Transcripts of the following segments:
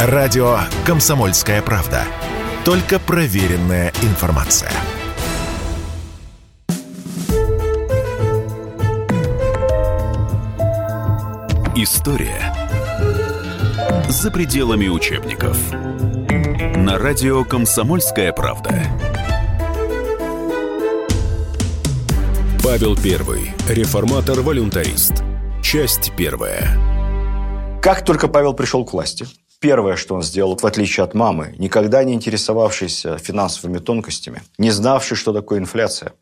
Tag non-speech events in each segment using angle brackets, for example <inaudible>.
Радио «Комсомольская правда». Только проверенная информация. История за пределами учебников. На радио «Комсомольская правда». Павел Первый. Реформатор-волюнтарист. Часть первая. Как только Павел пришел к власти, первое, что он сделал, в отличие от мамы, никогда не интересовавшийся финансовыми тонкостями, не знавший, что такое инфляция,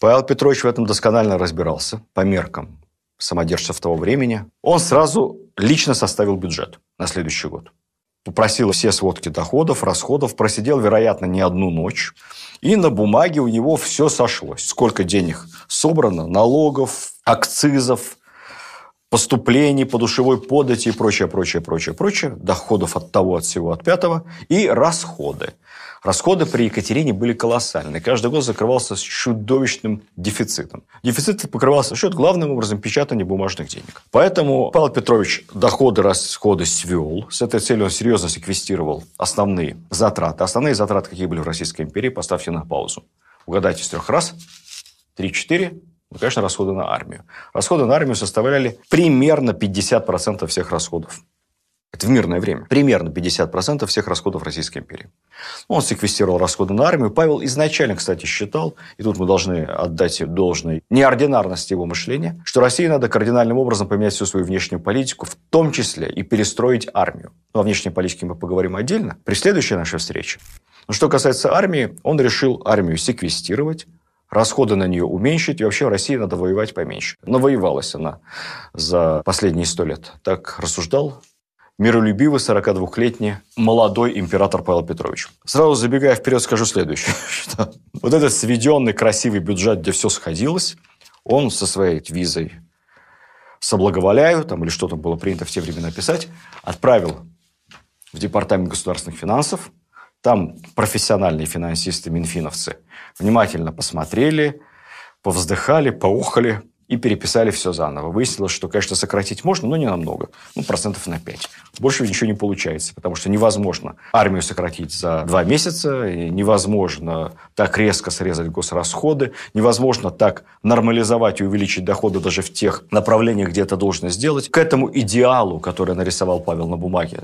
Павел Петрович в этом досконально разбирался по меркам самодержцев того времени. Он сразу лично составил бюджет на следующий год. Попросил все сводки доходов, расходов, просидел, вероятно, не одну ночь. И на бумаге у него все сошлось. Сколько денег собрано, налогов, акцизов, поступлений, подушевой подати и прочее, прочее, прочее, прочее, доходов от того, от всего, от пятого, и расходы. Расходы при Екатерине были колоссальные. Каждый год закрывался с чудовищным дефицитом. Дефицит покрывался за счет, главным образом, печатания бумажных денег. Поэтому Павел Петрович доходы, расходы свел. С этой целью он серьезно секвестировал основные затраты. Основные затраты, какие были в Российской империи, поставьте на паузу. Угадайте с трех раз. Три-четыре. Ну, конечно, расходы на армию. Расходы на армию составляли примерно 50% всех расходов. Это в мирное время. Примерно 50% всех расходов Российской империи. Он секвестировал расходы на армию. Павел изначально, кстати, считал, и тут мы должны отдать должной неординарности его мышления, что России надо кардинальным образом поменять всю свою внешнюю политику, в том числе и перестроить армию. Но о внешней политике мы поговорим отдельно при следующей нашей встрече. Но что касается армии, он решил армию секвестировать, расходы на нее уменьшить, и вообще в России надо воевать поменьше. Навоевалась она за последние сто лет. Так рассуждал миролюбивый 42-летний молодой император Павел Петрович. Сразу забегая вперед, скажу следующее. <laughs> Что вот этот сведенный красивый бюджет, где все сходилось, он со своей визой соблаговоляю, там, или что там было принято в те времена писать, отправил в Департамент государственных финансов. Там профессиональные финансисты, минфиновцы внимательно посмотрели, повздыхали, поухали, и переписали все заново. Выяснилось, что, конечно, сократить можно, но не намного. Ну, процентов на 5. Больше ничего не получается, потому что невозможно армию сократить за два месяца, невозможно так резко срезать госрасходы, невозможно так нормализовать и увеличить доходы даже в тех направлениях, где это должно сделать. К этому идеалу, который нарисовал Павел на бумаге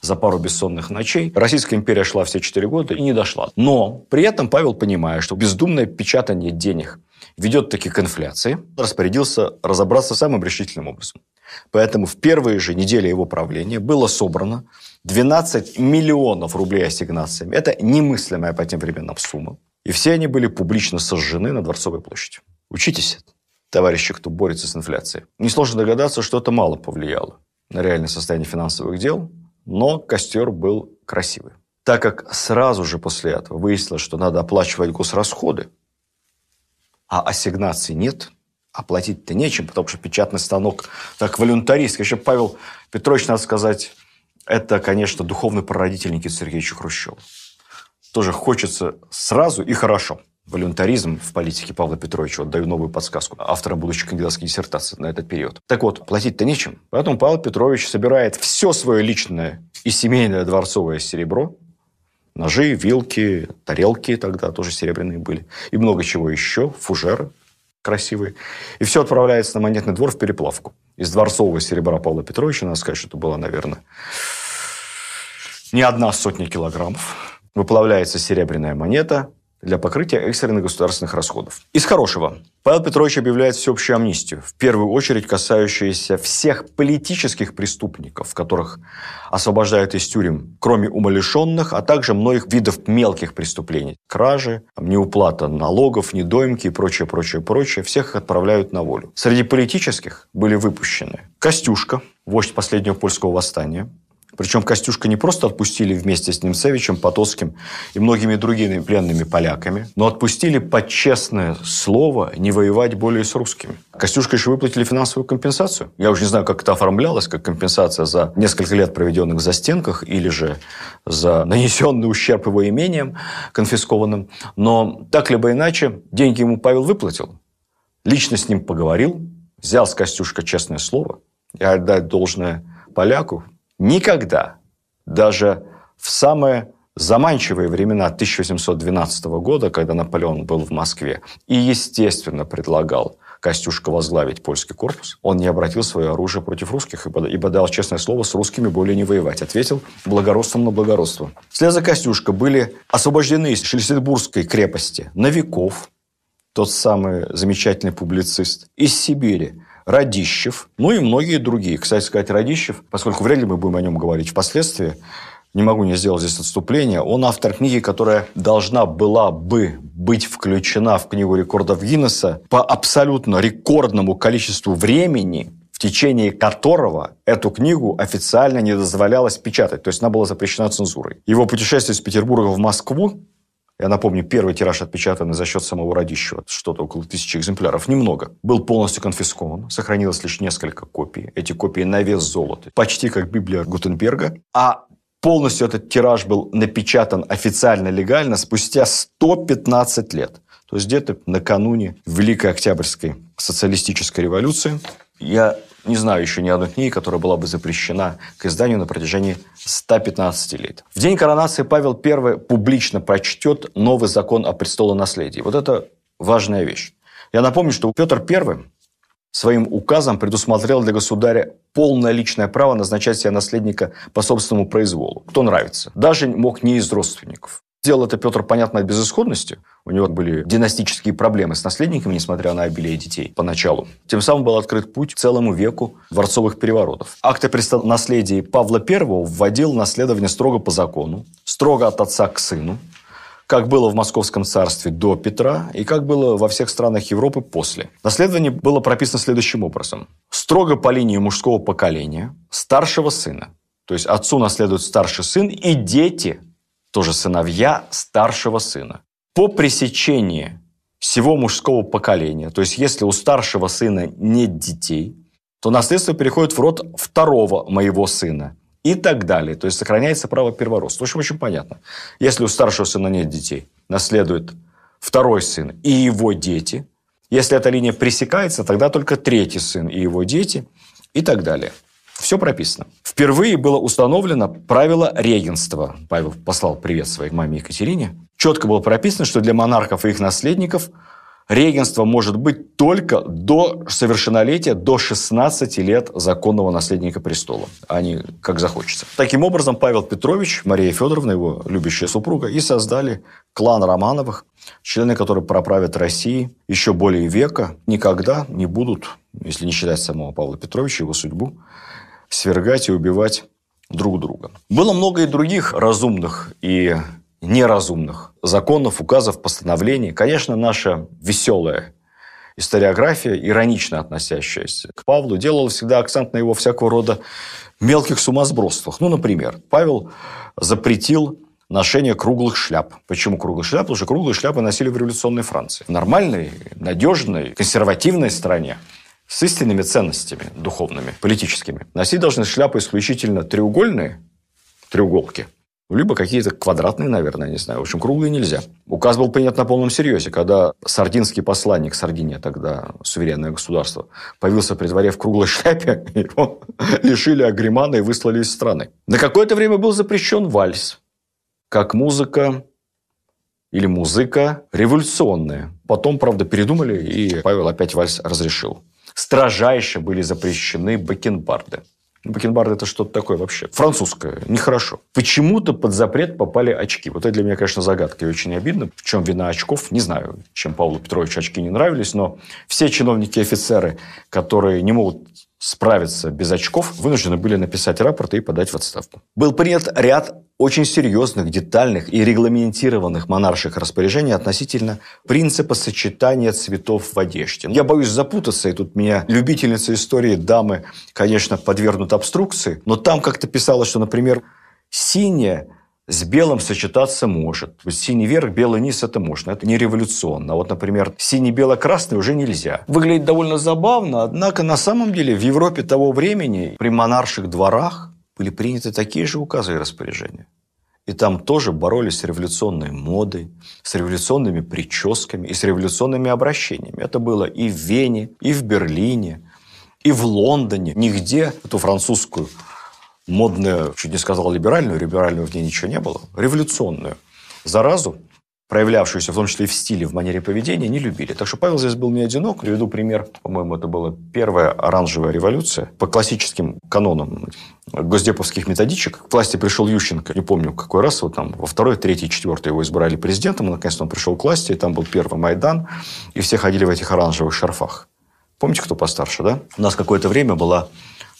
за пару бессонных ночей, Российская империя шла все четыре года и не дошла. Но при этом Павел, понимая, что бездумное печатание денег – ведет таки к инфляции, распорядился разобраться самым решительным образом. Поэтому в первые же недели его правления было собрано 12 миллионов рублей ассигнациями. Это немыслимая по тем временам сумма. И все они были публично сожжены на Дворцовой площади. Учитесь, товарищи, кто борется с инфляцией. Несложно догадаться, что это мало повлияло на реальное состояние финансовых дел, но костер был красивый. Так как сразу же после этого выяснилось, что надо оплачивать госрасходы, а ассигнаций нет, оплатить-то нечем, потому что печатный станок так волюнтарист. Еще Павел Петрович, надо сказать, это, конечно, духовный прародитель Никиты Сергеевича Хрущева. Тоже хочется сразу и хорошо. Волюнтаризм в политике Павла Петровича. Вот даю новую подсказку. Автора будущей кандидатской диссертации на этот период. Так вот, платить-то нечем. Поэтому Павел Петрович собирает все свое личное и семейное дворцовое серебро, Ножи, вилки, тарелки тогда тоже серебряные были. И много чего еще, фужеры красивые. И все отправляется на монетный двор в переплавку. Из дворцового серебра Павла Петровича, надо сказать, что это было, наверное, не одна сотня килограммов. Выплавляется серебряная монета, для покрытия экстренных государственных расходов. Из хорошего. Павел Петрович объявляет всеобщую амнистию, в первую очередь касающуюся всех политических преступников, которых освобождают из тюрем, кроме умалишенных, а также многих видов мелких преступлений. Кражи, неуплата налогов, недоимки и прочее, прочее, прочее. Всех их отправляют на волю. Среди политических были выпущены Костюшка, вождь последнего польского восстания, причем Костюшка не просто отпустили вместе с Немцевичем, Потоцким и многими другими пленными поляками, но отпустили под честное слово не воевать более с русскими. Костюшка еще выплатили финансовую компенсацию. Я уже не знаю, как это оформлялось, как компенсация за несколько лет, проведенных за стенках, или же за нанесенный ущерб его имениям конфискованным. Но так либо иначе, деньги ему Павел выплатил. Лично с ним поговорил, взял с Костюшка честное слово. И отдать должное поляку, Никогда даже в самые заманчивые времена 1812 года, когда Наполеон был в Москве, и, естественно, предлагал Костюшка возглавить польский корпус, он не обратил свое оружие против русских, ибо, дал честное слово с русскими более не воевать. Ответил благородством на благородство. Вслед за Костюшка были освобождены из Шлиссельбургской крепости Новиков, тот самый замечательный публицист, из Сибири, Радищев, ну и многие другие. Кстати сказать, Радищев, поскольку вряд ли мы будем о нем говорить впоследствии, не могу не сделать здесь отступление, он автор книги, которая должна была бы быть включена в книгу рекордов Гиннесса по абсолютно рекордному количеству времени, в течение которого эту книгу официально не дозволялось печатать. То есть она была запрещена цензурой. Его путешествие из Петербурга в Москву я напомню, первый тираж отпечатанный за счет самого Радищева, что-то около тысячи экземпляров, немного, был полностью конфискован. Сохранилось лишь несколько копий. Эти копии на вес золота. Почти как Библия Гутенберга. А полностью этот тираж был напечатан официально, легально спустя 115 лет. То есть где-то накануне Великой Октябрьской социалистической революции. Я не знаю еще ни одной книги, которая была бы запрещена к изданию на протяжении 115 лет. В день коронации Павел I публично прочтет новый закон о престолонаследии. Вот это важная вещь. Я напомню, что Петр I своим указом предусмотрел для государя полное личное право назначать себе наследника по собственному произволу. Кто нравится. Даже мог не из родственников. Сделал это Петр, понятно, от безысходности. У него были династические проблемы с наследниками, несмотря на обилие детей поначалу. Тем самым был открыт путь целому веку дворцовых переворотов. Акт о престолонаследии Павла I вводил наследование строго по закону, строго от отца к сыну, как было в Московском царстве до Петра и как было во всех странах Европы после. Наследование было прописано следующим образом. Строго по линии мужского поколения, старшего сына. То есть отцу наследует старший сын и дети – тоже сыновья старшего сына. По пресечении всего мужского поколения, то есть если у старшего сына нет детей, то наследство переходит в род второго моего сына и так далее. То есть сохраняется право первородства. В общем, очень понятно. Если у старшего сына нет детей, наследует второй сын и его дети. Если эта линия пресекается, тогда только третий сын и его дети и так далее. Все прописано. Впервые было установлено правило регенства. Павел послал привет своей маме Екатерине. Четко было прописано, что для монархов и их наследников регенство может быть только до совершеннолетия, до 16 лет законного наследника престола, а не как захочется. Таким образом, Павел Петрович, Мария Федоровна, его любящая супруга, и создали клан Романовых, члены, которые проправят России еще более века, никогда не будут, если не считать самого Павла Петровича, его судьбу, свергать и убивать друг друга. Было много и других разумных и неразумных законов, указов, постановлений. Конечно, наша веселая историография, иронично относящаяся к Павлу, делала всегда акцент на его всякого рода мелких сумасбродствах. Ну, например, Павел запретил ношение круглых шляп. Почему круглых шляп? Потому что круглые шляпы носили в революционной Франции. В нормальной, надежной, консервативной стране с истинными ценностями духовными, политическими. Носить должны шляпы исключительно треугольные, треуголки, либо какие-то квадратные, наверное, не знаю. В общем, круглые нельзя. Указ был принят на полном серьезе, когда сардинский посланник, Сардиния тогда суверенное государство, появился при дворе в круглой <laughs> шляпе, его лишили агримана и выслали из страны. На какое-то время был запрещен вальс, как музыка или музыка революционная. Потом, правда, передумали, и Павел опять вальс разрешил строжайше были запрещены бакенбарды. Бакенбарды – это что-то такое вообще. Французское. Нехорошо. Почему-то под запрет попали очки. Вот это для меня, конечно, загадка и очень обидно. В чем вина очков? Не знаю, чем Павлу Петровичу очки не нравились, но все чиновники офицеры, которые не могут справиться без очков, вынуждены были написать рапорт и подать в отставку. Был принят ряд очень серьезных, детальных и регламентированных монарших распоряжений относительно принципа сочетания цветов в одежде. Я боюсь запутаться, и тут меня любительница истории дамы, конечно, подвергнут обструкции, но там как-то писалось, что, например, синяя с белым сочетаться может. Синий верх, белый низ – это можно. Это не революционно. Вот, например, синий-бело-красный уже нельзя. Выглядит довольно забавно, однако на самом деле в Европе того времени при монарших дворах были приняты такие же указы и распоряжения. И там тоже боролись с революционной модой, с революционными прическами и с революционными обращениями. Это было и в Вене, и в Берлине, и в Лондоне. Нигде эту французскую модную, чуть не сказал либеральную, либеральную в ней ничего не было, революционную заразу, проявлявшуюся в том числе и в стиле, в манере поведения, не любили. Так что Павел здесь был не одинок. Приведу пример. По-моему, это была первая оранжевая революция. По классическим канонам госдеповских методичек к власти пришел Ющенко. Не помню, какой раз. Вот там во второй, третий, четвертый его избрали президентом. И, наконец-то он пришел к власти. И там был первый Майдан. И все ходили в этих оранжевых шарфах. Помните, кто постарше, да? У нас какое-то время была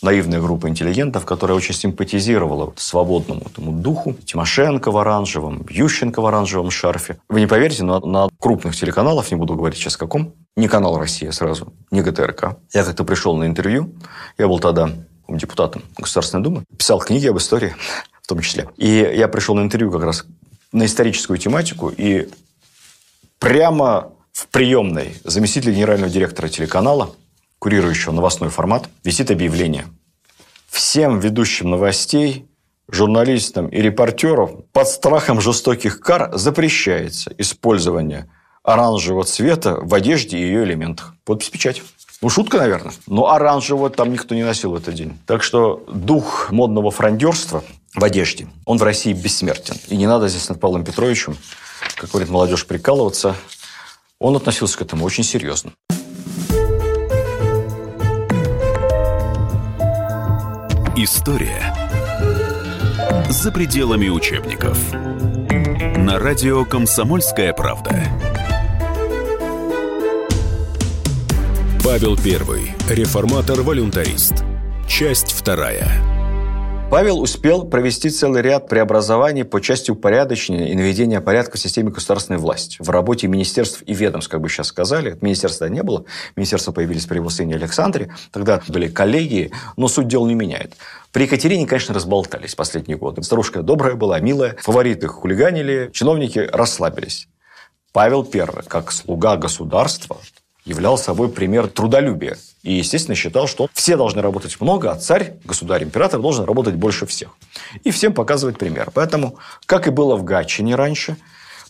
наивная группа интеллигентов, которая очень симпатизировала свободному этому духу. Тимошенко в оранжевом, Ющенко в оранжевом шарфе. Вы не поверите, но на крупных телеканалах, не буду говорить сейчас каком, не канал «Россия» сразу, не ГТРК. Я как-то пришел на интервью, я был тогда депутатом Государственной Думы, писал книги об истории в том числе. И я пришел на интервью как раз на историческую тематику, и прямо в приемной заместитель генерального директора телеканала курирующего новостной формат, висит объявление. Всем ведущим новостей, журналистам и репортерам под страхом жестоких кар запрещается использование оранжевого цвета в одежде и ее элементах. Подпись печать. Ну, шутка, наверное. Но оранжевого там никто не носил в этот день. Так что дух модного фрондерства в одежде, он в России бессмертен. И не надо здесь над Павлом Петровичем, как говорит молодежь, прикалываться. Он относился к этому очень серьезно. История за пределами учебников. На радио «Комсомольская правда». Павел I. Реформатор-волюнтарист. Часть вторая. Павел успел провести целый ряд преобразований по части упорядочения и наведения порядка в системе государственной власти. В работе министерств и ведомств, как бы сейчас сказали. Министерства не было. Министерства появились при его сыне Александре. Тогда были коллегии, но суть дела не меняет. При Екатерине, конечно, разболтались последние годы. Старушка добрая была, милая. Фавориты хулиганили, чиновники расслабились. Павел I, как слуга государства, являл собой пример трудолюбия. И, естественно, считал, что все должны работать много, а царь, государь, император должен работать больше всех. И всем показывать пример. Поэтому, как и было в Гатчине раньше,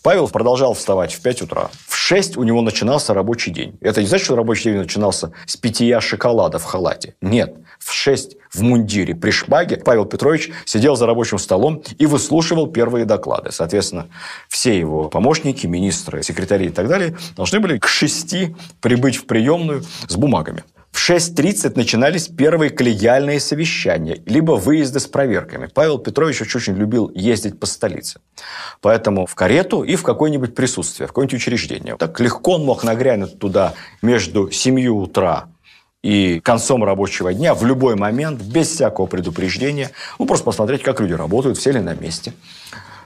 Павел продолжал вставать в 5 утра. В 6 у него начинался рабочий день. Это не значит, что рабочий день начинался с питья шоколада в халате. Нет. В 6 в мундире при шпаге Павел Петрович сидел за рабочим столом и выслушивал первые доклады. Соответственно, все его помощники, министры, секретари и так далее должны были к 6 прибыть в приемную с бумагами. В 6.30 начинались первые коллегиальные совещания, либо выезды с проверками. Павел Петрович очень любил ездить по столице. Поэтому в карету и в какое-нибудь присутствие, в какое-нибудь учреждение. Так легко он мог нагрянуть туда между 7 утра и концом рабочего дня в любой момент, без всякого предупреждения, ну, просто посмотреть, как люди работают, все ли на месте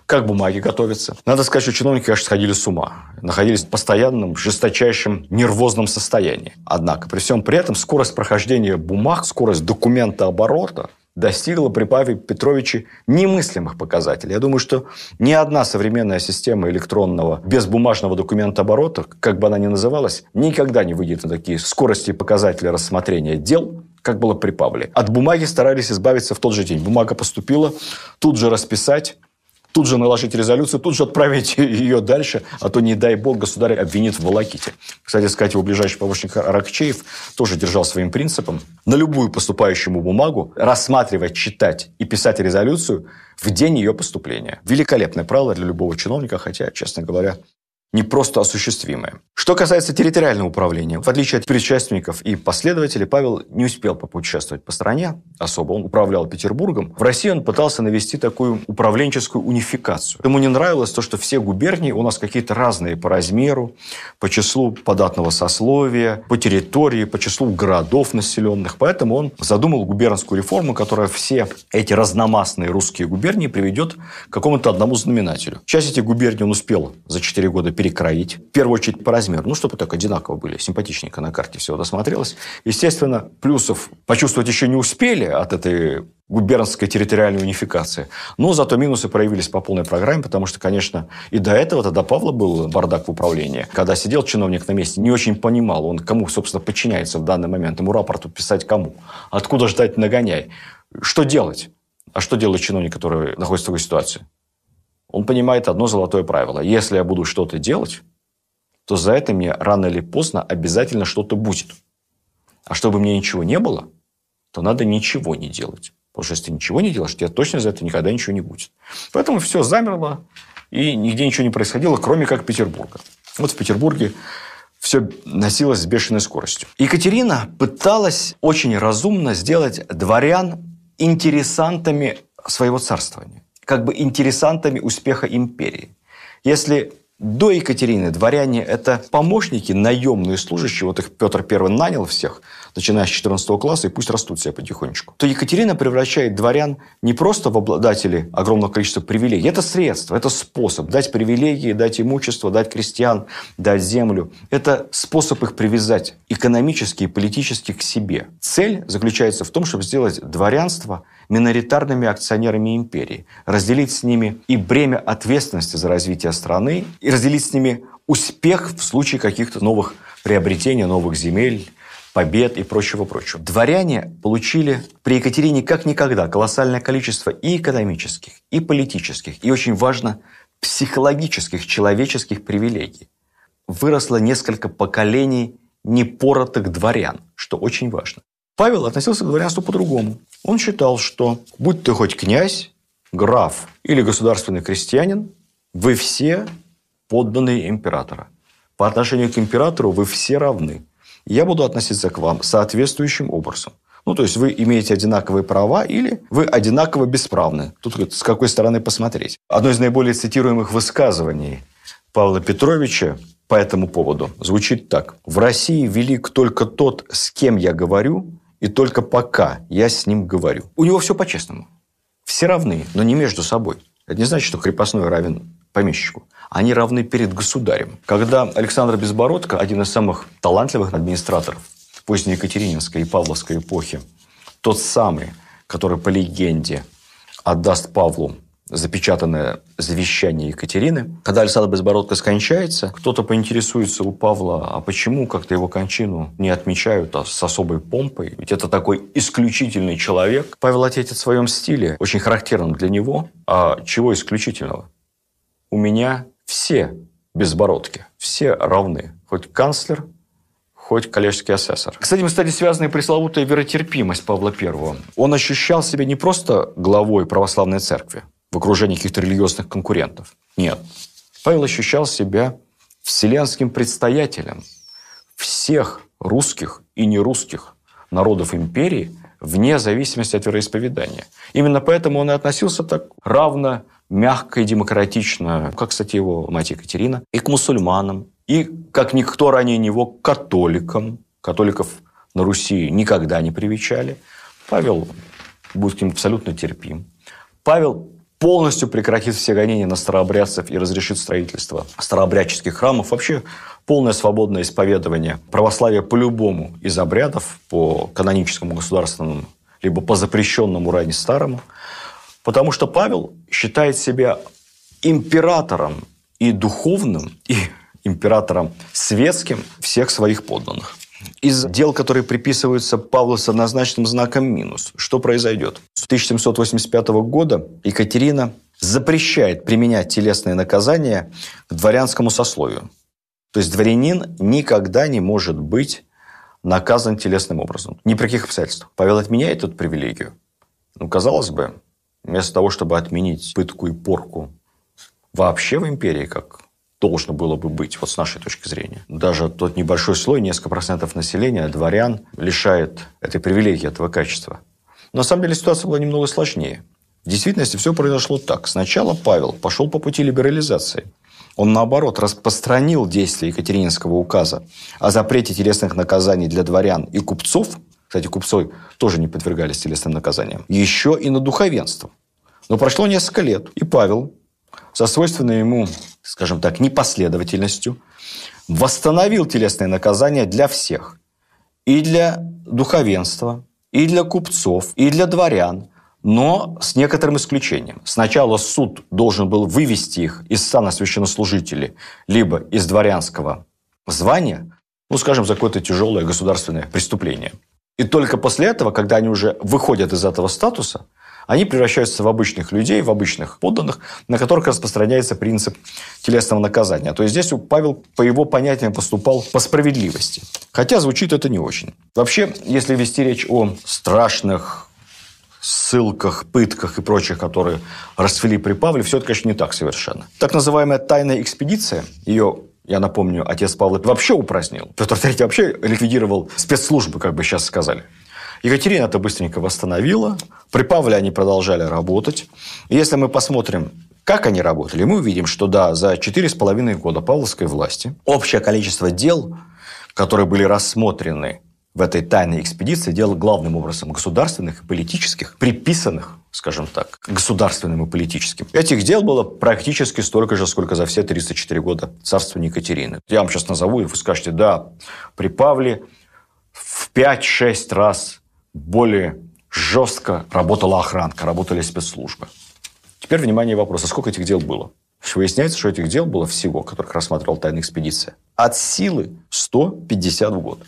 как бумаги готовятся. Надо сказать, что чиновники, конечно, сходили с ума. Находились в постоянном, жесточайшем, нервозном состоянии. Однако, при всем при этом, скорость прохождения бумаг, скорость документа оборота достигла при Павле Петровиче немыслимых показателей. Я думаю, что ни одна современная система электронного безбумажного документа оборота, как бы она ни называлась, никогда не выйдет на такие скорости и показатели рассмотрения дел, как было при Павле. От бумаги старались избавиться в тот же день. Бумага поступила, тут же расписать, тут же наложить резолюцию, тут же отправить <laughs> ее дальше, а то, не дай бог, государь обвинит в волоките. Кстати сказать, его ближайший помощник Аракчеев тоже держал своим принципом на любую поступающую ему бумагу рассматривать, читать и писать резолюцию в день ее поступления. Великолепное правило для любого чиновника, хотя, честно говоря, не просто осуществимое. Что касается территориального управления, в отличие от предшественников и последователей, Павел не успел попутешествовать по стране особо. Он управлял Петербургом. В России он пытался навести такую управленческую унификацию. Ему не нравилось то, что все губернии у нас какие-то разные по размеру, по числу податного сословия, по территории, по числу городов населенных. Поэтому он задумал губернскую реформу, которая все эти разномастные русские губернии приведет к какому-то одному знаменателю. Часть этих губерний он успел за 4 года перекроить. В первую очередь по размеру. Ну, чтобы так одинаково были. Симпатичненько на карте все досмотрелось. Естественно, плюсов почувствовать еще не успели от этой губернской территориальной унификации. Но зато минусы проявились по полной программе, потому что, конечно, и до этого, тогда Павла был бардак в управлении. Когда сидел чиновник на месте, не очень понимал, он кому, собственно, подчиняется в данный момент. Ему рапорту писать кому? Откуда ждать нагоняй? Что делать? А что делает чиновник, который находится в такой ситуации? Он понимает одно золотое правило. Если я буду что-то делать, то за это мне рано или поздно обязательно что-то будет. А чтобы мне ничего не было, то надо ничего не делать. Потому что если ты ничего не делаешь, тебе точно за это никогда ничего не будет. Поэтому все замерло, и нигде ничего не происходило, кроме как Петербурга. Вот в Петербурге все носилось с бешеной скоростью. Екатерина пыталась очень разумно сделать дворян интересантами своего царствования, как бы интересантами успеха империи. Если до Екатерины дворяне – это помощники, наемные служащие, вот их Петр I нанял всех, начиная с 14 класса, и пусть растут себе потихонечку, то Екатерина превращает дворян не просто в обладателей огромного количества привилегий. Это средство, это способ дать привилегии, дать имущество, дать крестьян, дать землю. Это способ их привязать экономически и политически к себе. Цель заключается в том, чтобы сделать дворянство миноритарными акционерами империи, разделить с ними и бремя ответственности за развитие страны, и разделить с ними успех в случае каких-то новых приобретений, новых земель, побед и прочего-прочего. Дворяне получили при Екатерине как никогда колоссальное количество и экономических, и политических, и очень важно, психологических, человеческих привилегий. Выросло несколько поколений непоротых дворян, что очень важно. Павел относился к дворянству по-другому. Он считал, что будь ты хоть князь, граф или государственный крестьянин, вы все подданные императора. По отношению к императору вы все равны я буду относиться к вам соответствующим образом. Ну, то есть вы имеете одинаковые права или вы одинаково бесправны. Тут с какой стороны посмотреть. Одно из наиболее цитируемых высказываний Павла Петровича по этому поводу звучит так. «В России велик только тот, с кем я говорю, и только пока я с ним говорю». У него все по-честному. Все равны, но не между собой. Это не значит, что крепостной равен помещику они равны перед государем. Когда Александр Безбородко, один из самых талантливых администраторов поздней Екатерининской и Павловской эпохи, тот самый, который по легенде отдаст Павлу запечатанное завещание Екатерины. Когда Александр Безбородко скончается, кто-то поинтересуется у Павла, а почему как-то его кончину не отмечают а с особой помпой? Ведь это такой исключительный человек. Павел ответит в своем стиле, очень характерном для него. А чего исключительного? У меня все безбородки, все равны. Хоть канцлер, хоть коллежский асессор. С этим, кстати, связана и пресловутая веротерпимость Павла I. Он ощущал себя не просто главой православной церкви в окружении каких-то религиозных конкурентов. Нет. Павел ощущал себя вселенским предстоятелем всех русских и нерусских народов империи вне зависимости от вероисповедания. Именно поэтому он и относился так равно мягко и демократично, как, кстати, его мать Екатерина, и к мусульманам, и, как никто ранее него, к католикам. Католиков на Руси никогда не привечали. Павел будет к ним абсолютно терпим. Павел полностью прекратит все гонения на старообрядцев и разрешит строительство старообрядческих храмов. Вообще полное свободное исповедование православия по любому из обрядов, по каноническому государственному, либо по запрещенному ранее старому – Потому что Павел считает себя императором и духовным, и императором светским всех своих подданных. Из дел, которые приписываются Павлу с однозначным знаком минус, что произойдет? С 1785 года Екатерина запрещает применять телесные наказания к дворянскому сословию. То есть дворянин никогда не может быть наказан телесным образом. Ни при каких обстоятельствах. Павел отменяет эту привилегию. Ну, казалось бы, Вместо того, чтобы отменить пытку и порку вообще в империи, как должно было бы быть, вот с нашей точки зрения. Даже тот небольшой слой, несколько процентов населения, дворян, лишает этой привилегии, этого качества. Но на самом деле ситуация была немного сложнее. В действительности все произошло так. Сначала Павел пошел по пути либерализации. Он, наоборот, распространил действие Екатерининского указа о запрете телесных наказаний для дворян и купцов кстати, купцой тоже не подвергались телесным наказаниям. Еще и на духовенство. Но прошло несколько лет, и Павел со свойственной ему, скажем так, непоследовательностью восстановил телесные наказания для всех. И для духовенства, и для купцов, и для дворян, но с некоторым исключением. Сначала суд должен был вывести их из сана священнослужителей, либо из дворянского звания, ну, скажем, за какое-то тяжелое государственное преступление – и только после этого, когда они уже выходят из этого статуса, они превращаются в обычных людей, в обычных подданных, на которых распространяется принцип телесного наказания. То есть здесь Павел, по его понятиям, поступал по справедливости. Хотя звучит это не очень. Вообще, если вести речь о страшных ссылках, пытках и прочих, которые расцвели при Павле, все это, конечно, не так совершенно. Так называемая тайная экспедиция, ее я напомню, отец Павла вообще упразднил. Петр III вообще ликвидировал спецслужбы, как бы сейчас сказали. Екатерина это быстренько восстановила. При Павле они продолжали работать. Если мы посмотрим, как они работали, мы увидим, что да, за 4,5 года павловской власти общее количество дел, которые были рассмотрены в этой тайной экспедиции дело главным образом государственных и политических, приписанных, скажем так, государственным и политическим. Этих дел было практически столько же, сколько за все 34 года царствования Екатерины. Я вам сейчас назову, и вы скажете, да, при Павле в 5-6 раз более жестко работала охранка, работали спецслужбы. Теперь, внимание, вопрос, а сколько этих дел было? Выясняется, что этих дел было всего, которых рассматривала тайная экспедиция, от силы 150 в год.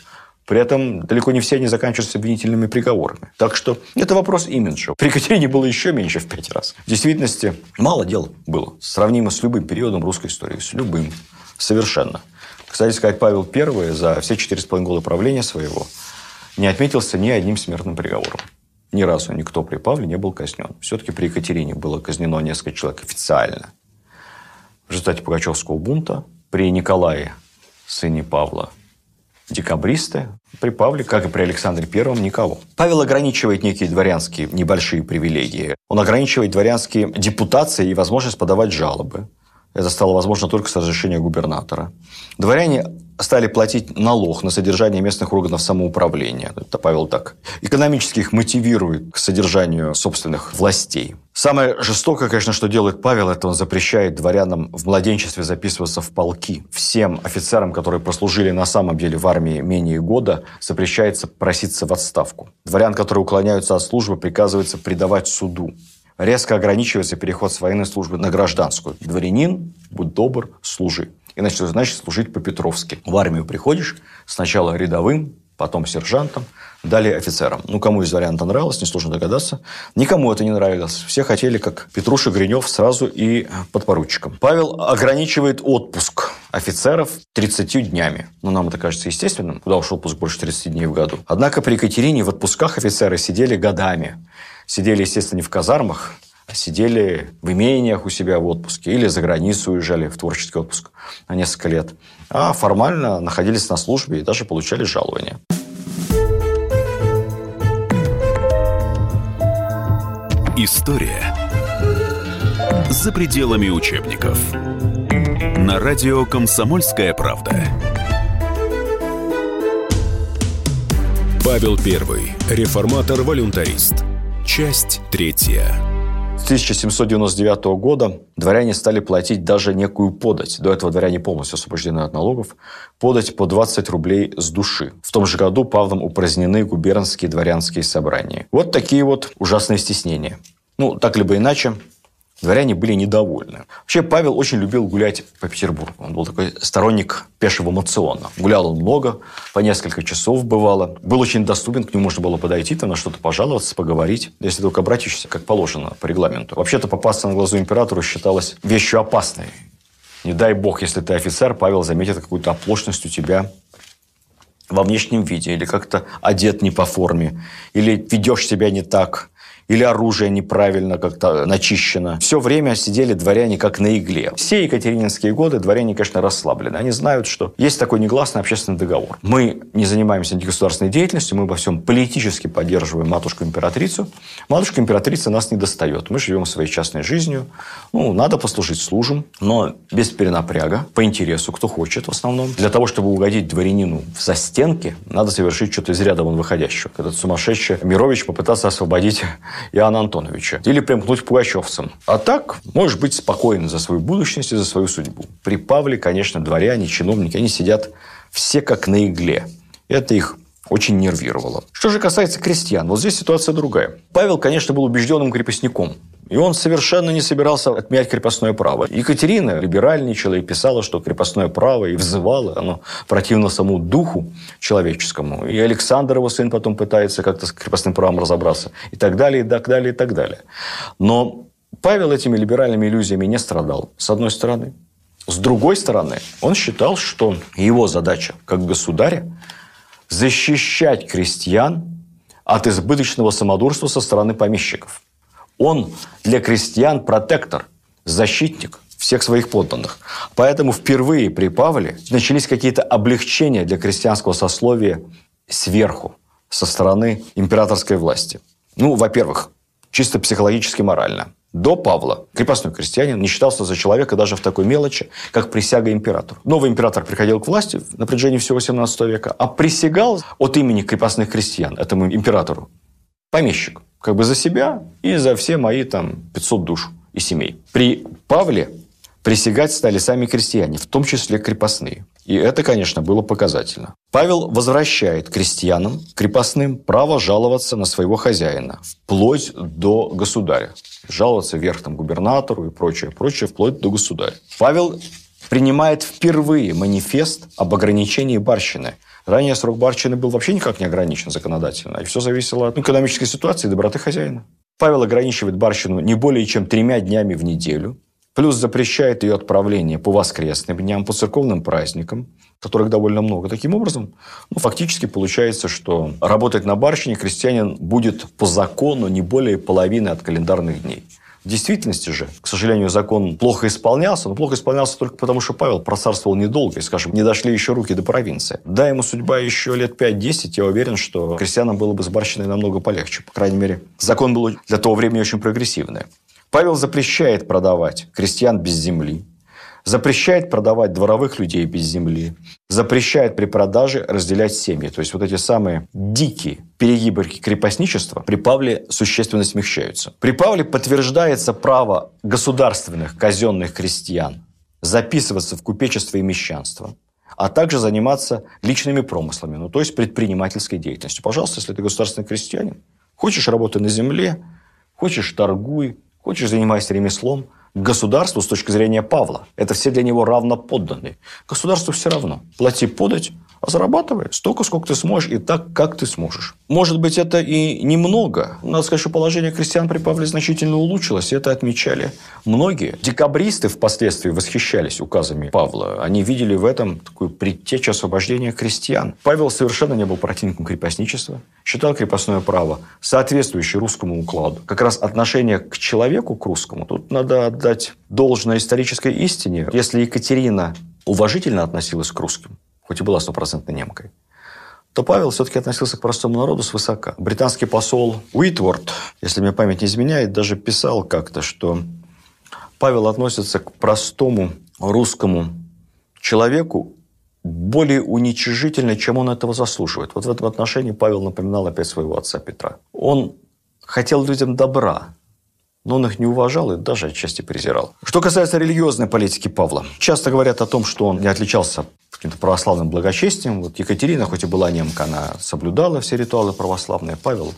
При этом далеко не все они заканчиваются обвинительными приговорами. Так что это вопрос имиджа. При Екатерине было еще меньше в пять раз. В действительности мало дел было. Сравнимо с любым периодом русской истории. С любым. Совершенно. Кстати сказать, Павел I за все четыре с половиной года правления своего не отметился ни одним смертным приговором. Ни разу никто при Павле не был казнен. Все-таки при Екатерине было казнено несколько человек официально. В результате Пугачевского бунта при Николае, сыне Павла, декабристы. При Павле, как и при Александре Первом, никого. Павел ограничивает некие дворянские небольшие привилегии. Он ограничивает дворянские депутации и возможность подавать жалобы. Это стало возможно только с разрешения губернатора. Дворяне стали платить налог на содержание местных органов самоуправления. Это Павел так экономически их мотивирует к содержанию собственных властей. Самое жестокое, конечно, что делает Павел, это он запрещает дворянам в младенчестве записываться в полки. Всем офицерам, которые прослужили на самом деле в армии менее года, запрещается проситься в отставку. Дворян, которые уклоняются от службы, приказывается предавать суду резко ограничивается переход с военной службы на гражданскую. Дворянин, будь добр, служи. Иначе значит служить по-петровски. В армию приходишь сначала рядовым, потом сержантом, далее офицером. Ну, кому из это нравилось, несложно догадаться. Никому это не нравилось. Все хотели, как Петруша Гринев, сразу и подпоручиком. Павел ограничивает отпуск офицеров 30 днями. Ну, нам это кажется естественным. Куда уж отпуск больше 30 дней в году. Однако при Екатерине в отпусках офицеры сидели годами. Сидели, естественно, не в казармах, а сидели в имениях у себя в отпуске или за границу уезжали в творческий отпуск на несколько лет. А формально находились на службе и даже получали жалования. История за пределами учебников. На радио «Комсомольская правда». Павел I. Реформатор-волюнтарист. Часть третья. С 1799 года дворяне стали платить даже некую подать. До этого дворяне полностью освобождены от налогов. Подать по 20 рублей с души. В том же году Павлом упразднены губернские дворянские собрания. Вот такие вот ужасные стеснения. Ну, так либо иначе, дворяне были недовольны. Вообще Павел очень любил гулять по Петербургу. Он был такой сторонник пешего мациона. Гулял он много, по несколько часов бывало. Был очень доступен, к нему можно было подойти, там на что-то пожаловаться, поговорить, если только обратишься, как положено по регламенту. Вообще-то попасться на глазу императору считалось вещью опасной. Не дай бог, если ты офицер, Павел заметит какую-то оплошность у тебя во внешнем виде, или как-то одет не по форме, или ведешь себя не так, или оружие неправильно как-то начищено. Все время сидели дворяне как на игле. Все екатерининские годы дворяне, конечно, расслаблены. Они знают, что есть такой негласный общественный договор. Мы не занимаемся государственной деятельностью, мы во всем политически поддерживаем матушку-императрицу. Матушка-императрица нас не достает. Мы живем своей частной жизнью. Ну, надо послужить служим, но без перенапряга, по интересу, кто хочет в основном. Для того, чтобы угодить дворянину в застенке, надо совершить что-то из ряда вон выходящего. Этот сумасшедший Мирович попытался освободить Иоанна Антоновича. Или примкнуть к пугачевцам. А так, можешь быть спокоен за свою будущность и за свою судьбу. При Павле, конечно, дворяне, чиновники, они сидят все как на игле. Это их очень нервировало. Что же касается крестьян, вот здесь ситуация другая. Павел, конечно, был убежденным крепостником. И он совершенно не собирался отменять крепостное право. Екатерина либеральничала и писала, что крепостное право и взывала, оно противно самому духу человеческому. И Александр, его сын, потом пытается как-то с крепостным правом разобраться. И так далее, и так далее, и так далее. Но Павел этими либеральными иллюзиями не страдал, с одной стороны. С другой стороны, он считал, что его задача как государя защищать крестьян от избыточного самодурства со стороны помещиков. Он для крестьян протектор, защитник всех своих подданных. Поэтому впервые при Павле начались какие-то облегчения для крестьянского сословия сверху, со стороны императорской власти. Ну, во-первых, чисто психологически морально. До Павла крепостной крестьянин не считался за человека даже в такой мелочи, как присяга императору. Новый император приходил к власти на протяжении всего 17 века, а присягал от имени крепостных крестьян этому императору помещик. Как бы за себя и за все мои там 500 душ и семей. При Павле присягать стали сами крестьяне, в том числе крепостные. И это, конечно, было показательно. Павел возвращает крестьянам, крепостным, право жаловаться на своего хозяина, вплоть до государя. Жаловаться вверх там, губернатору и прочее, прочее, вплоть до государя. Павел принимает впервые манифест об ограничении барщины. Ранее срок барщины был вообще никак не ограничен законодательно, и все зависело от экономической ситуации и доброты хозяина. Павел ограничивает барщину не более чем тремя днями в неделю, Плюс запрещает ее отправление по воскресным дням, по церковным праздникам, которых довольно много. Таким образом, ну, фактически получается, что работать на барщине крестьянин будет по закону не более половины от календарных дней. В действительности же, к сожалению, закон плохо исполнялся, но плохо исполнялся только потому, что Павел просарствовал недолго, и, скажем, не дошли еще руки до провинции. Да, ему судьба еще лет 5-10, я уверен, что крестьянам было бы с барщиной намного полегче. По крайней мере, закон был для того времени очень прогрессивный. Павел запрещает продавать крестьян без земли, запрещает продавать дворовых людей без земли, запрещает при продаже разделять семьи. То есть вот эти самые дикие перегибы крепостничества при Павле существенно смягчаются. При Павле подтверждается право государственных казенных крестьян записываться в купечество и мещанство, а также заниматься личными промыслами, ну то есть предпринимательской деятельностью. Пожалуйста, если ты государственный крестьянин, хочешь работать на земле, хочешь торгуй, Хочешь, занимайся ремеслом. Государству, с точки зрения Павла, это все для него равно подданные. Государству все равно. Плати подать, а зарабатывай столько, сколько ты сможешь, и так, как ты сможешь. Может быть, это и немного. Надо сказать, что положение крестьян при Павле значительно улучшилось. И это отмечали многие. Декабристы впоследствии восхищались указами Павла. Они видели в этом такую предтечу освобождения крестьян. Павел совершенно не был противником крепостничества. Считал крепостное право соответствующее русскому укладу. Как раз отношение к человеку, к русскому, тут надо отдать должное исторической истине. Если Екатерина уважительно относилась к русским, хоть и была стопроцентной немкой, то Павел все-таки относился к простому народу свысока. Британский посол Уитворд, если мне память не изменяет, даже писал как-то, что Павел относится к простому русскому человеку более уничижительно, чем он этого заслуживает. Вот в этом отношении Павел напоминал опять своего отца Петра. Он хотел людям добра, но он их не уважал и даже отчасти презирал. Что касается религиозной политики Павла, часто говорят о том, что он не отличался каким-то православным благочестием. Вот Екатерина, хоть и была немка, она соблюдала все ритуалы православные, Павел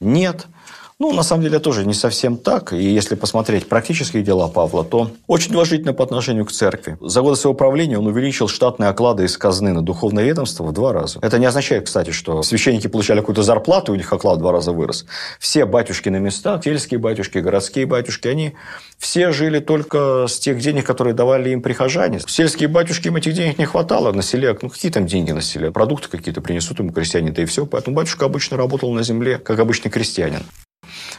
нет – ну, на самом деле, тоже не совсем так. И если посмотреть практические дела Павла, то очень уважительно по отношению к церкви. За годы своего правления он увеличил штатные оклады из казны на духовное ведомство в два раза. Это не означает, кстати, что священники получали какую-то зарплату, у них оклад в два раза вырос. Все батюшки на местах, сельские батюшки, городские батюшки, они все жили только с тех денег, которые давали им прихожане. Сельские батюшки, им этих денег не хватало на селе. Ну, какие там деньги на селе? Продукты какие-то принесут ему крестьяне, да и все. Поэтому батюшка обычно работал на земле, как обычный крестьянин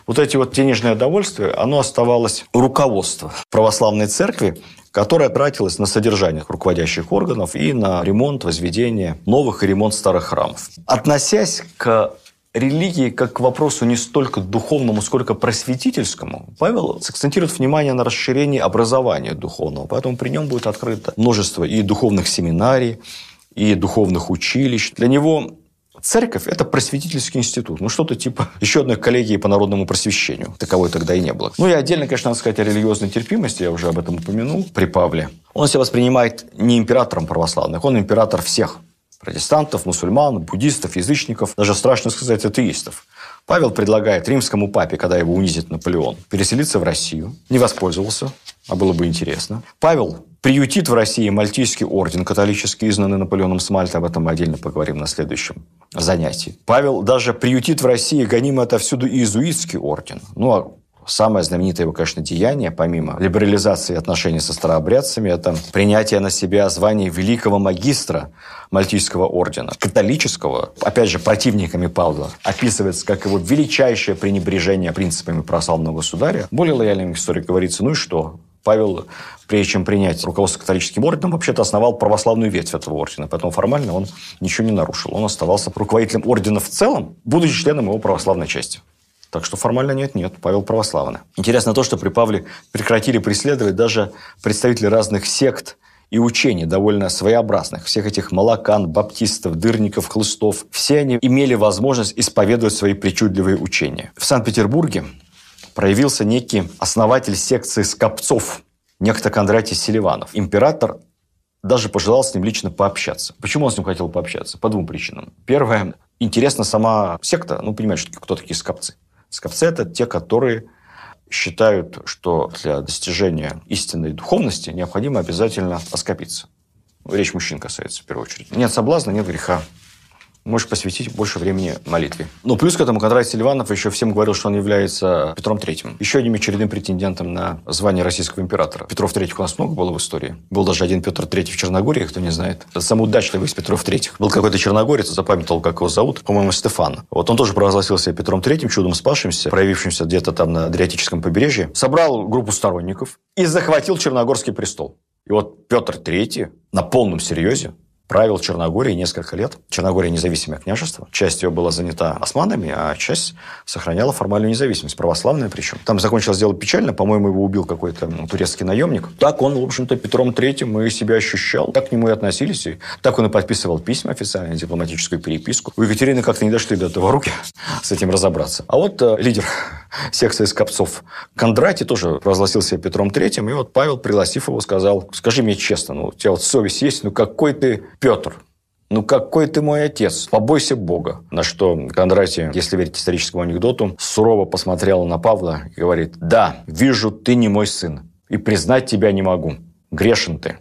вот эти вот денежные удовольствия, оно оставалось у руководства православной церкви, которая тратилась на содержание руководящих органов и на ремонт, возведение новых и ремонт старых храмов. Относясь к религии как к вопросу не столько духовному, сколько просветительскому, Павел сакцентирует внимание на расширении образования духовного. Поэтому при нем будет открыто множество и духовных семинарий, и духовных училищ. Для него Церковь – это просветительский институт. Ну, что-то типа <laughs> еще одной коллегии по народному просвещению. Таковой тогда и не было. Ну, и отдельно, конечно, надо сказать о религиозной терпимости. Я уже об этом упомянул при Павле. Он себя воспринимает не императором православных, он император всех. Протестантов, мусульман, буддистов, язычников, даже страшно сказать, атеистов. Павел предлагает римскому папе, когда его унизит Наполеон, переселиться в Россию. Не воспользовался, а было бы интересно. Павел приютит в России Мальтийский орден, католический, изгнанный Наполеоном с Мальты. Об этом мы отдельно поговорим на следующем занятии. Павел даже приютит в России гонимый отовсюду иезуитский орден. Ну, а самое знаменитое его, конечно, деяние, помимо либерализации отношений со старообрядцами, это принятие на себя звания великого магистра Мальтийского ордена, католического, опять же, противниками Павла, описывается как его величайшее пренебрежение принципами православного государя. Более лояльный историк говорится, ну и что? Павел, прежде чем принять руководство католическим орденом, вообще-то основал православную ветвь этого ордена. Поэтому формально он ничего не нарушил. Он оставался руководителем ордена в целом, будучи членом его православной части. Так что формально нет-нет, Павел православный. Интересно то, что при Павле прекратили преследовать даже представители разных сект и учений, довольно своеобразных. Всех этих молокан, баптистов, дырников, хлыстов. Все они имели возможность исповедовать свои причудливые учения. В Санкт-Петербурге проявился некий основатель секции скопцов, некто Кондратий Селиванов. Император даже пожелал с ним лично пообщаться. Почему он с ним хотел пообщаться? По двум причинам. Первое, интересна сама секта. Ну, понимаешь, кто такие скопцы? Скопцы – это те, которые считают, что для достижения истинной духовности необходимо обязательно оскопиться. Речь мужчин касается в первую очередь. Нет соблазна, нет греха можешь посвятить больше времени молитве. Ну, плюс к этому Кондратий Селиванов еще всем говорил, что он является Петром Третьим. Еще одним очередным претендентом на звание российского императора. Петров Третьих у нас много было в истории. Был даже один Петр Третий в Черногории, кто не знает. Это самый удачливый из Петров Третьих. Был какой-то черногорец, запамятовал, как его зовут. По-моему, Стефан. Вот он тоже провозгласился Петром Третьим, чудом спасшимся, проявившимся где-то там на Адриатическом побережье. Собрал группу сторонников и захватил Черногорский престол. И вот Петр Третий на полном серьезе правил Черногорией несколько лет. Черногория независимое княжество. Часть ее была занята османами, а часть сохраняла формальную независимость, православная причем. Там закончилось дело печально, по-моему, его убил какой-то турецкий наемник. Так он, в общем-то, Петром Третьим и себя ощущал, так к нему и относились. И так он и подписывал письма официально, дипломатическую переписку. У Екатерины как-то не дошли до этого руки с этим разобраться. А вот э, лидер <laughs> секции скопцов Кондратий тоже провозгласил себя Петром Третьим, и вот Павел, пригласив его, сказал, скажи мне честно, ну, у тебя вот совесть есть, ну какой ты Петр, ну какой ты мой отец, побойся Бога. На что Кондратий, если верить историческому анекдоту, сурово посмотрел на Павла и говорит, да, вижу, ты не мой сын, и признать тебя не могу. Грешен ты.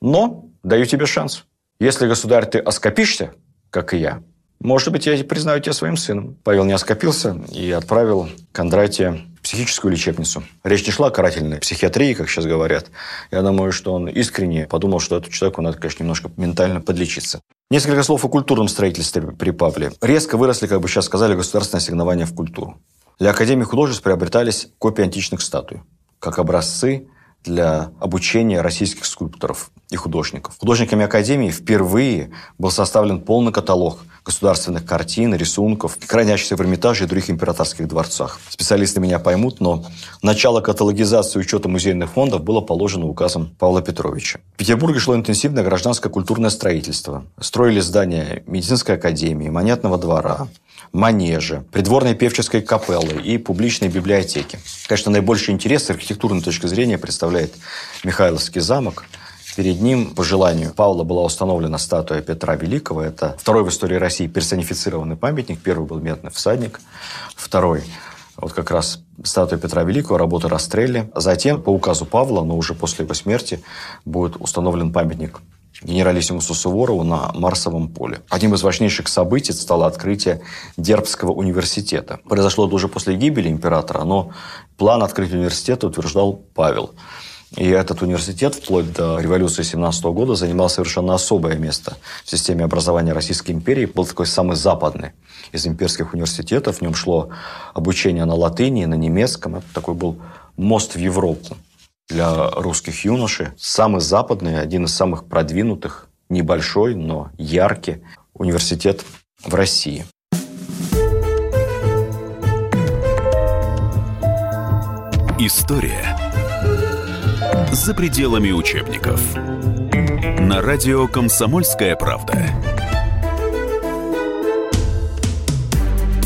Но даю тебе шанс. Если, государь, ты оскопишься, как и я, может быть, я признаю тебя своим сыном. Павел не оскопился и отправил Кондратия психическую лечебницу. Речь не шла о карательной психиатрии, как сейчас говорят. Я думаю, что он искренне подумал, что этому человеку надо, конечно, немножко ментально подлечиться. Несколько слов о культурном строительстве при Павле. Резко выросли, как бы сейчас сказали, государственные ассигнования в культуру. Для Академии художеств приобретались копии античных статуй, как образцы для обучения российских скульпторов и художников. Художниками Академии впервые был составлен полный каталог государственных картин, рисунков, хранящихся в Эрмитаже и других императорских дворцах. Специалисты меня поймут, но начало каталогизации учета музейных фондов было положено указом Павла Петровича. В Петербурге шло интенсивное гражданское культурное строительство. Строили здания медицинской академии, монетного двора, манежи, придворной певческой капеллы и публичной библиотеки. Конечно, наибольший интерес с архитектурной точки зрения представляет Михайловский замок – Перед ним, по желанию Павла, была установлена статуя Петра Великого. Это второй в истории России персонифицированный памятник. Первый был медный всадник. Второй вот как раз статуя Петра Великого, работа Растрелли. Затем, по указу Павла, но уже после его смерти, будет установлен памятник генералиссимусу Суворову на Марсовом поле. Одним из важнейших событий стало открытие Дербского университета. Произошло это уже после гибели императора, но план открытия университета утверждал Павел. И этот университет вплоть до революции 17 года занимал совершенно особое место в системе образования Российской империи. Был такой самый западный из имперских университетов. В нем шло обучение на латыни, на немецком. Это такой был мост в Европу для русских юношей. Самый западный, один из самых продвинутых, небольшой, но яркий университет в России. История за пределами учебников. На радио «Комсомольская правда».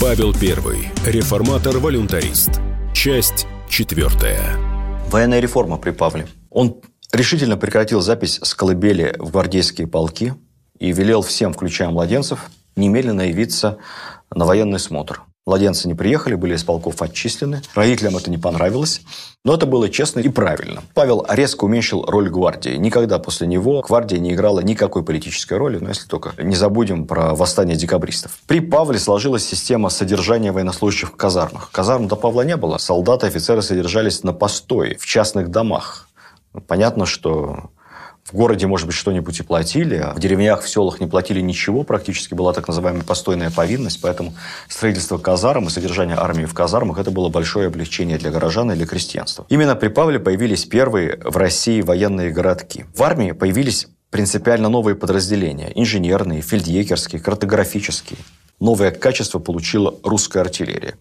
Павел I. Реформатор-волюнтарист. Часть четвертая. Военная реформа при Павле. Он решительно прекратил запись с колыбели в гвардейские полки и велел всем, включая младенцев, немедленно явиться на военный смотр. Младенцы не приехали, были из полков отчислены. Родителям это не понравилось. Но это было честно и правильно. Павел резко уменьшил роль гвардии. Никогда после него гвардия не играла никакой политической роли, но если только не забудем про восстание декабристов. При Павле сложилась система содержания военнослужащих в казармах. Казарм до Павла не было. Солдаты, офицеры содержались на постое, в частных домах. Понятно, что в городе, может быть, что-нибудь и платили, а в деревнях, в селах не платили ничего, практически была так называемая постойная повинность, поэтому строительство казарм и содержание армии в казармах – это было большое облегчение для горожан и для крестьянства. Именно при Павле появились первые в России военные городки. В армии появились принципиально новые подразделения – инженерные, фельдъегерские, картографические. Новое качество получила русская артиллерия.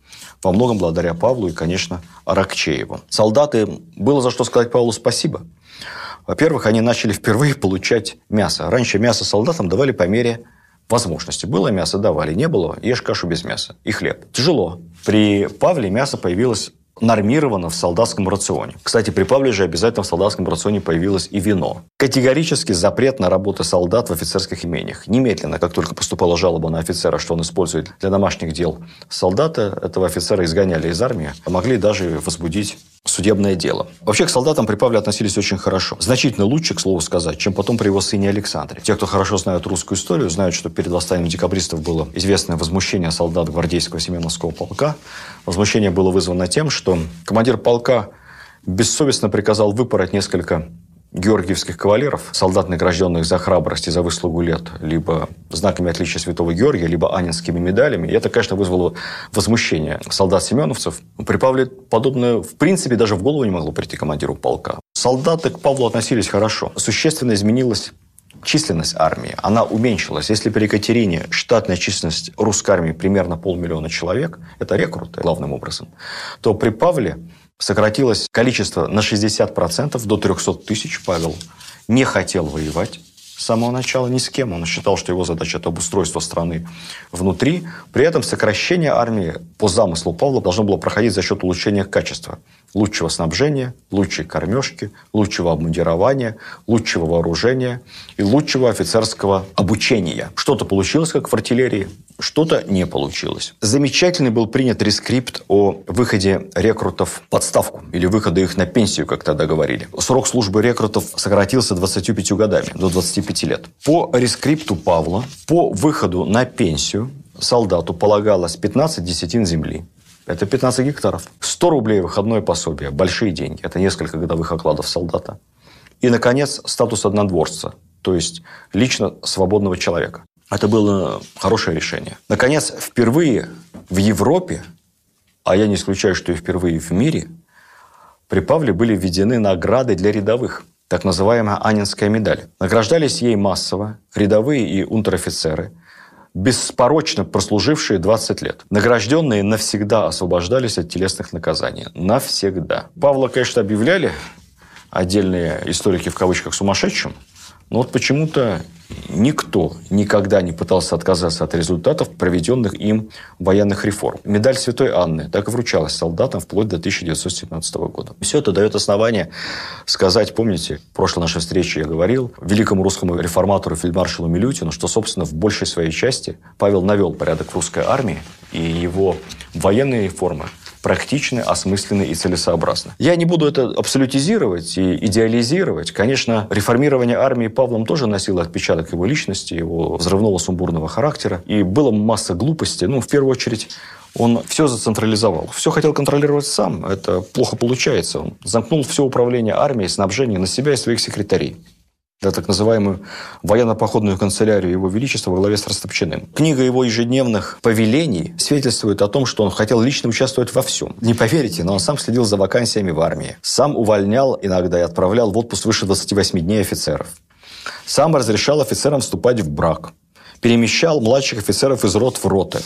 Во многом благодаря Павлу и, конечно, Аракчееву. Солдаты, было за что сказать Павлу спасибо – во-первых, они начали впервые получать мясо. Раньше мясо солдатам давали по мере возможности. Было мясо, давали. Не было, ешь кашу без мяса. И хлеб. Тяжело. При Павле мясо появилось нормировано в солдатском рационе. Кстати, при Павле же обязательно в солдатском рационе появилось и вино. Категорически запрет на работу солдат в офицерских имениях. Немедленно, как только поступала жалоба на офицера, что он использует для домашних дел солдата, этого офицера изгоняли из армии, а могли даже возбудить судебное дело. Вообще к солдатам при Павле относились очень хорошо. Значительно лучше, к слову сказать, чем потом при его сыне Александре. Те, кто хорошо знают русскую историю, знают, что перед восстанием декабристов было известное возмущение солдат гвардейского Семеновского полка. Возмущение было вызвано тем, что командир полка бессовестно приказал выпороть несколько георгиевских кавалеров, солдат, награжденных за храбрость и за выслугу лет, либо знаками отличия Святого Георгия, либо анинскими медалями. И это, конечно, вызвало возмущение солдат-семеновцев. При Павле подобное, в принципе, даже в голову не могло прийти командиру полка. Солдаты к Павлу относились хорошо. Существенно изменилась численность армии, она уменьшилась. Если при Екатерине штатная численность русской армии примерно полмиллиона человек, это рекруты главным образом, то при Павле сократилось количество на 60% до 300 тысяч. Павел не хотел воевать с самого начала ни с кем. Он считал, что его задача – это обустройство страны внутри. При этом сокращение армии по замыслу Павла должно было проходить за счет улучшения качества лучшего снабжения, лучшей кормежки, лучшего обмундирования, лучшего вооружения и лучшего офицерского обучения. Что-то получилось, как в артиллерии, что-то не получилось. Замечательный был принят рескрипт о выходе рекрутов в подставку или выхода их на пенсию, как тогда говорили. Срок службы рекрутов сократился 25 годами, до 25 лет. По рескрипту Павла, по выходу на пенсию солдату полагалось 15 десятин земли, это 15 гектаров. 100 рублей выходное пособие. Большие деньги. Это несколько годовых окладов солдата. И, наконец, статус однодворца. То есть, лично свободного человека. Это было хорошее решение. Наконец, впервые в Европе, а я не исключаю, что и впервые в мире, при Павле были введены награды для рядовых. Так называемая Анинская медаль. Награждались ей массово рядовые и унтер-офицеры – беспорочно прослужившие 20 лет. Награжденные навсегда освобождались от телесных наказаний. Навсегда. Павла, конечно, объявляли отдельные историки в кавычках сумасшедшим, но вот почему-то никто никогда не пытался отказаться от результатов проведенных им военных реформ. Медаль Святой Анны так и вручалась солдатам вплоть до 1917 года. Все это дает основание сказать, помните, в прошлой нашей встрече я говорил, великому русскому реформатору фельдмаршалу Милютину, что, собственно, в большей своей части Павел навел порядок в русской армии, и его военные реформы практичны, осмысленны и целесообразны. Я не буду это абсолютизировать и идеализировать. Конечно, реформирование армии Павлом тоже носило отпечаток его личности, его взрывного сумбурного характера. И было масса глупостей. Ну, в первую очередь, он все зацентрализовал. Все хотел контролировать сам. Это плохо получается. Он замкнул все управление армией, снабжение на себя и своих секретарей да, так называемую военно-походную канцелярию Его Величества во главе с Растопчиным. Книга его ежедневных повелений свидетельствует о том, что он хотел лично участвовать во всем. Не поверите, но он сам следил за вакансиями в армии. Сам увольнял иногда и отправлял в отпуск свыше 28 дней офицеров. Сам разрешал офицерам вступать в брак. Перемещал младших офицеров из рот в роты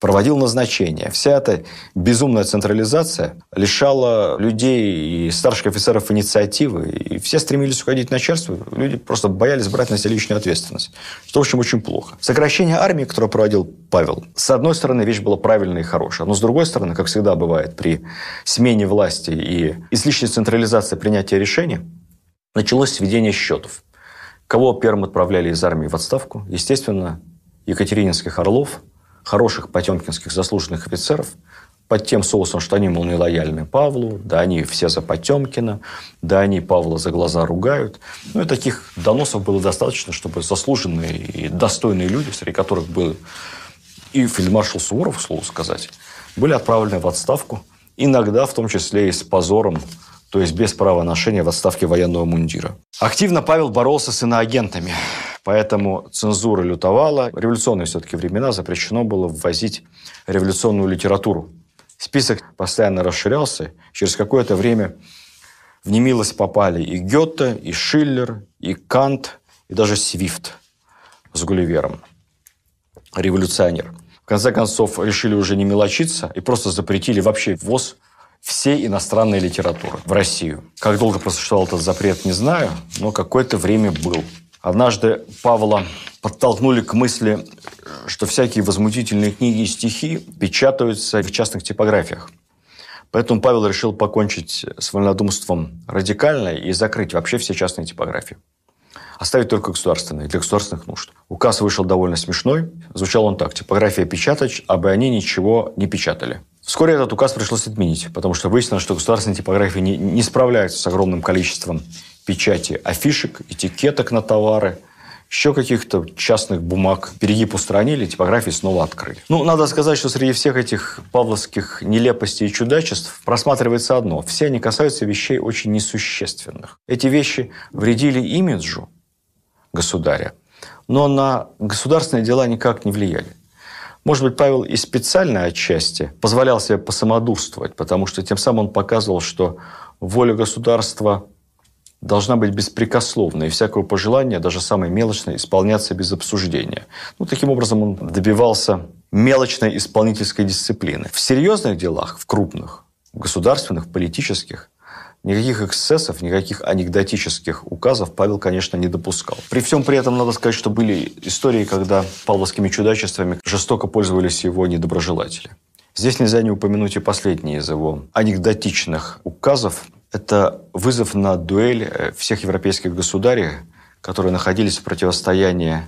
проводил назначения. Вся эта безумная централизация лишала людей и старших офицеров инициативы, и все стремились уходить в начальство, люди просто боялись брать на себя личную ответственность, что, в общем, очень плохо. Сокращение армии, которое проводил Павел, с одной стороны, вещь была правильная и хорошая, но с другой стороны, как всегда бывает при смене власти и излишней централизации принятия решений, началось сведение счетов. Кого первым отправляли из армии в отставку? Естественно, Екатерининских орлов – хороших потемкинских заслуженных офицеров под тем соусом, что они, мол, не лояльны Павлу, да они все за Потемкина, да они Павла за глаза ругают. Ну и таких доносов было достаточно, чтобы заслуженные и достойные люди, среди которых был и фельдмаршал Суворов, к слову сказать, были отправлены в отставку, иногда в том числе и с позором, то есть без права ношения в отставке военного мундира. Активно Павел боролся с иноагентами, поэтому цензура лютовала. Революционные все-таки времена запрещено было ввозить революционную литературу Список постоянно расширялся. Через какое-то время в немилость попали и Гёте, и Шиллер, и Кант, и даже Свифт с Гулливером. Революционер. В конце концов, решили уже не мелочиться и просто запретили вообще ввоз всей иностранной литературы в Россию. Как долго просуществовал этот запрет, не знаю, но какое-то время был. Однажды Павла подтолкнули к мысли, что всякие возмутительные книги и стихи печатаются в частных типографиях. Поэтому Павел решил покончить с вольнодумством радикально и закрыть вообще все частные типографии. Оставить только государственные, для государственных нужд. Указ вышел довольно смешной. Звучал он так. Типография печатать, а бы они ничего не печатали. Вскоре этот указ пришлось отменить, потому что выяснилось, что государственные типографии не, не справляются с огромным количеством печати афишек, этикеток на товары – еще каких-то частных бумаг. Перегиб устранили, типографии снова открыли. Ну, надо сказать, что среди всех этих павловских нелепостей и чудачеств просматривается одно. Все они касаются вещей очень несущественных. Эти вещи вредили имиджу государя, но на государственные дела никак не влияли. Может быть, Павел и специально отчасти позволял себе посамодурствовать, потому что тем самым он показывал, что воля государства должна быть беспрекословной, и всякого пожелания, даже самое мелочное, исполняться без обсуждения. Ну, таким образом, он добивался мелочной исполнительской дисциплины. В серьезных делах, в крупных, государственных, политических, Никаких эксцессов, никаких анекдотических указов Павел, конечно, не допускал. При всем при этом надо сказать, что были истории, когда павловскими чудачествами жестоко пользовались его недоброжелатели. Здесь нельзя не упомянуть и последние из его анекдотичных указов, это вызов на дуэль э, всех европейских государей, которые находились в противостоянии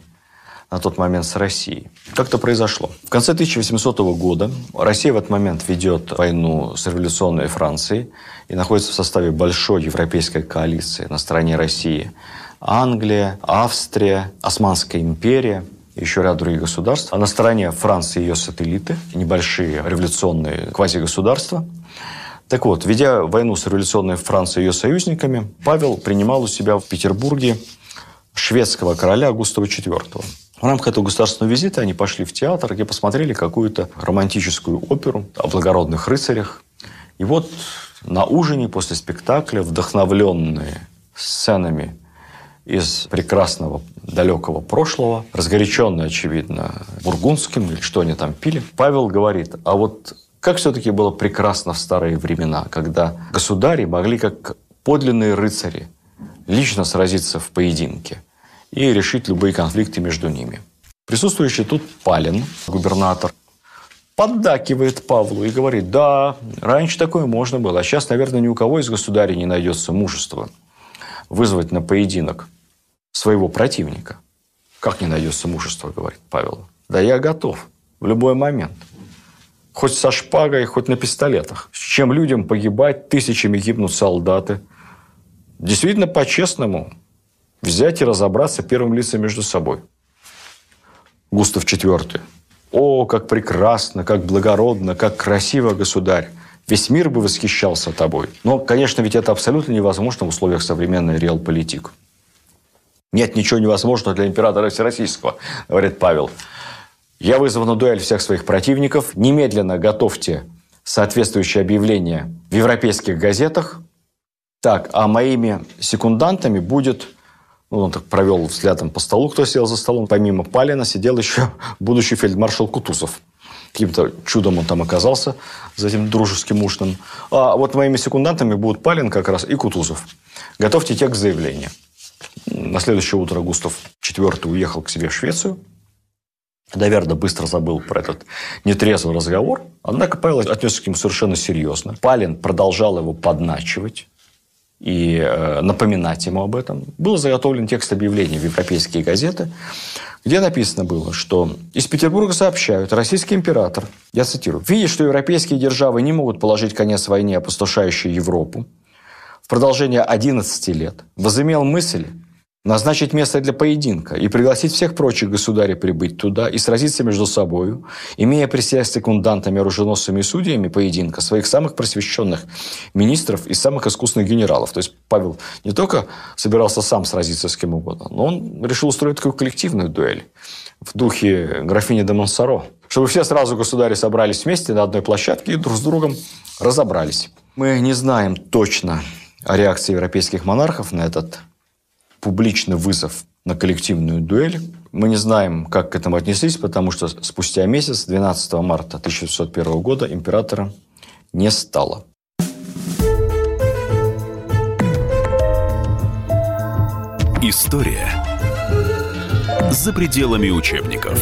на тот момент с Россией. Как это произошло? В конце 1800 года Россия в этот момент ведет войну с революционной Францией и находится в составе большой европейской коалиции на стороне России. Англия, Австрия, Османская империя, еще ряд других государств. А на стороне Франции ее сателлиты, небольшие революционные квазигосударства – так вот, ведя войну с революционной Францией и ее союзниками, Павел принимал у себя в Петербурге шведского короля Густава IV. В рамках этого государственного визита они пошли в театр, где посмотрели какую-то романтическую оперу о благородных рыцарях. И вот на ужине после спектакля, вдохновленные сценами из прекрасного далекого прошлого, разгоряченные, очевидно, бургундским или что они там пили, Павел говорит, а вот как все-таки было прекрасно в старые времена, когда государи могли, как подлинные рыцари, лично сразиться в поединке и решить любые конфликты между ними. Присутствующий тут Палин, губернатор, поддакивает Павлу и говорит, да, раньше такое можно было, а сейчас, наверное, ни у кого из государей не найдется мужества вызвать на поединок своего противника. Как не найдется мужества, говорит Павел. Да я готов в любой момент – хоть со шпагой, хоть на пистолетах. С чем людям погибать, тысячами гибнут солдаты. Действительно, по-честному, взять и разобраться первым лицам между собой. Густав IV. О, как прекрасно, как благородно, как красиво, государь. Весь мир бы восхищался тобой. Но, конечно, ведь это абсолютно невозможно в условиях современной реал-политик. Нет ничего невозможного для императора Всероссийского, говорит Павел. Я вызову на дуэль всех своих противников. Немедленно готовьте соответствующее объявление в европейских газетах. Так, а моими секундантами будет... Ну, он так провел взглядом по столу, кто сел за столом. Помимо Палина сидел еще <laughs> будущий фельдмаршал Кутузов. Каким-то чудом он там оказался за этим дружеским ужином. А вот моими секундантами будут Палин как раз и Кутузов. Готовьте текст заявления. На следующее утро Густав IV уехал к себе в Швецию. Наверное, быстро забыл про этот нетрезвый разговор. Однако Павел отнесся к нему совершенно серьезно. Палин продолжал его подначивать и э, напоминать ему об этом. Был заготовлен текст объявления в европейские газеты, где написано было, что из Петербурга сообщают, российский император, я цитирую, «видя, что европейские державы не могут положить конец войне, опустошающей Европу, в продолжение 11 лет возымел мысль назначить место для поединка и пригласить всех прочих государей прибыть туда и сразиться между собою, имея при себе секундантами, оруженосцами и судьями поединка своих самых просвещенных министров и самых искусных генералов. То есть Павел не только собирался сам сразиться с кем угодно, но он решил устроить такую коллективную дуэль в духе графини де Монсоро, чтобы все сразу государи собрались вместе на одной площадке и друг с другом разобрались. Мы не знаем точно о реакции европейских монархов на этот публичный вызов на коллективную дуэль. Мы не знаем, как к этому отнеслись, потому что спустя месяц, 12 марта 1601 года, императора не стало. История за пределами учебников.